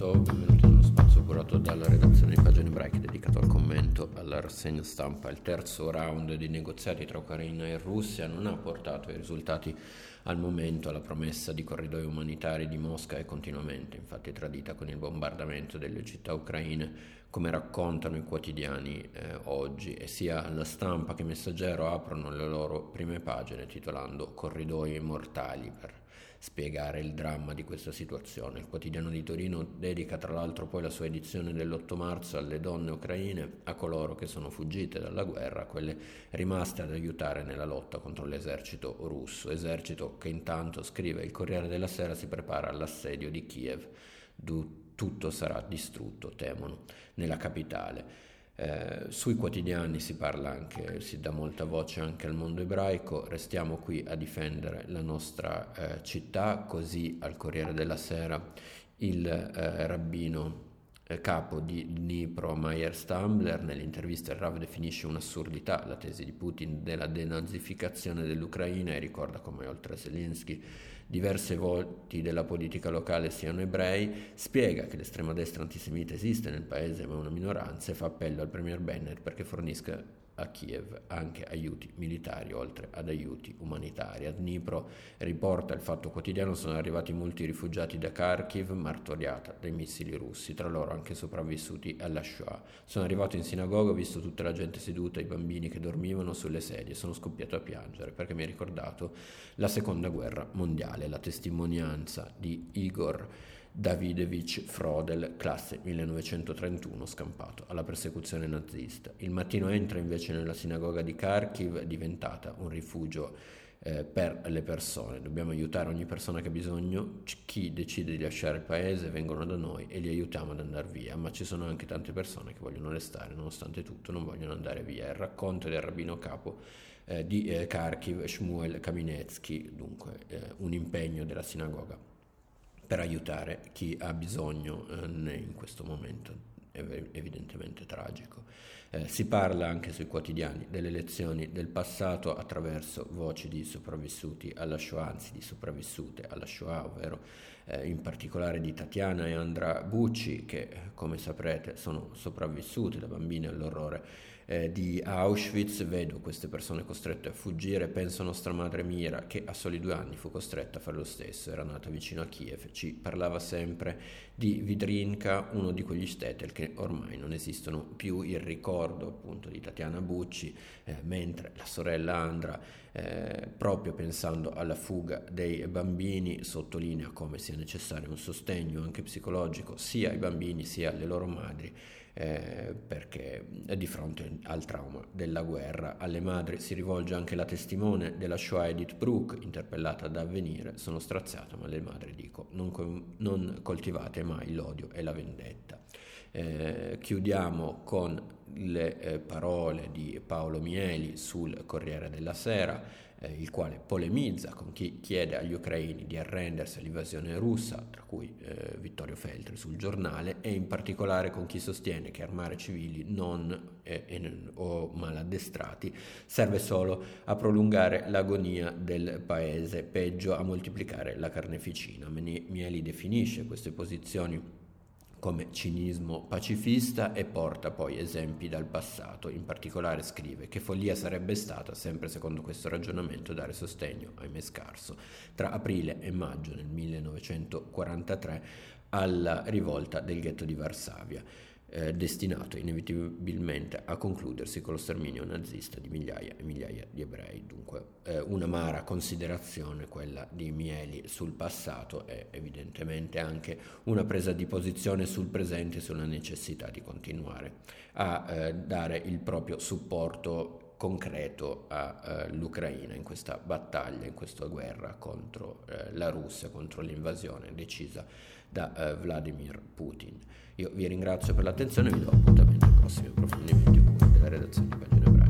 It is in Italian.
Tov, benvenuti in spazio curato dalla redazione di Pagine Ebraiche dedicato al commento alla rassegna stampa. Il terzo round di negoziati tra Ucraina e Russia non ha portato ai risultati al momento alla promessa di corridoi umanitari di Mosca è continuamente infatti tradita con il bombardamento delle città ucraine come raccontano i quotidiani eh, oggi e sia la stampa che Messaggero aprono le loro prime pagine titolando Corridoi mortali per spiegare il dramma di questa situazione. Il quotidiano di Torino dedica tra l'altro poi la sua edizione dell'8 marzo alle donne ucraine, a coloro che sono fuggite dalla guerra, a quelle rimaste ad aiutare nella lotta contro l'esercito russo, esercito che intanto, scrive il Corriere della Sera, si prepara all'assedio di Kiev. Du- tutto sarà distrutto, temono, nella capitale. Eh, sui quotidiani si parla anche, si dà molta voce anche al mondo ebraico, restiamo qui a difendere la nostra eh, città, così al Corriere della Sera il eh, rabbino capo di Dnipro Mayer Stambler. Nell'intervista il Rav definisce un'assurdità la tesi di Putin della denazificazione dell'Ucraina e ricorda come oltre a Zelensky diverse voti della politica locale siano ebrei, spiega che l'estrema destra antisemita esiste nel paese ma è una minoranza e fa appello al premier Bennett perché fornisca a Kiev anche aiuti militari oltre ad aiuti umanitari. A Dnipro riporta il fatto quotidiano sono arrivati molti rifugiati da Kharkiv martoriata dai missili russi, tra loro anche sopravvissuti alla Shoah. Sono arrivato in sinagoga, ho visto tutta la gente seduta, i bambini che dormivano sulle sedie, sono scoppiato a piangere perché mi ha ricordato la seconda guerra mondiale, la testimonianza di Igor Davidevich Frodel, classe 1931, scampato alla persecuzione nazista. Il mattino entra invece nella sinagoga di Kharkiv, diventata un rifugio eh, per le persone. Dobbiamo aiutare ogni persona che ha bisogno, chi decide di lasciare il paese vengono da noi e li aiutiamo ad andare via, ma ci sono anche tante persone che vogliono restare, nonostante tutto non vogliono andare via. Il racconto del rabbino capo eh, di eh, Kharkiv, Shmuel Kaminetsky, dunque eh, un impegno della sinagoga per aiutare chi ha bisogno eh, in questo momento evidentemente tragico. Eh, si parla anche sui quotidiani delle lezioni del passato attraverso voci di sopravvissuti alla Shoah, anzi di sopravvissute alla Shoah, ovvero eh, in particolare di Tatiana e Andra Bucci, che come saprete sono sopravvissute da bambine all'orrore eh, di Auschwitz, vedo queste persone costrette a fuggire, penso a nostra madre Mira che a soli due anni fu costretta a fare lo stesso, era nata vicino a Kiev, ci parlava sempre di Vidrinka, uno di quegli stetel che ormai non esistono più, il ricordo appunto di Tatiana Bucci, eh, mentre la sorella Andra, eh, proprio pensando alla fuga dei bambini, sottolinea come sia necessario un sostegno anche psicologico sia ai bambini sia alle loro madri eh, perché di fronte al trauma della guerra. Alle madri si rivolge anche la testimone della Shoah Edith Brooke, interpellata da avvenire, sono straziata, ma le madri dico non, non coltivate mai l'odio e la vendetta. Eh, chiudiamo con le eh, parole di Paolo Mieli sul Corriere della Sera eh, il quale polemizza con chi chiede agli ucraini di arrendersi all'invasione russa, tra cui eh, Vittorio Feltri sul giornale, e in particolare con chi sostiene che armare civili non eh, o maladdestrati serve solo a prolungare l'agonia del paese, peggio a moltiplicare la carneficina. Mieli definisce queste posizioni come cinismo pacifista e porta poi esempi dal passato. In particolare scrive che follia sarebbe stata, sempre secondo questo ragionamento, dare sostegno, ahimè scarso, tra aprile e maggio del 1943 alla rivolta del ghetto di Varsavia eh, destinato inevitabilmente a concludersi con lo sterminio nazista di migliaia e migliaia di ebrei. Dunque eh, un'amara considerazione quella di Mieli sul passato e evidentemente anche una presa di posizione sul presente e sulla necessità di continuare a eh, dare il proprio supporto concreto all'Ucraina in questa battaglia, in questa guerra contro eh, la Russia, contro l'invasione decisa da eh, Vladimir Putin. Io vi ringrazio per l'attenzione e vi do appuntamento ai prossimi approfondimenti della redazione di Pagina Ebraica.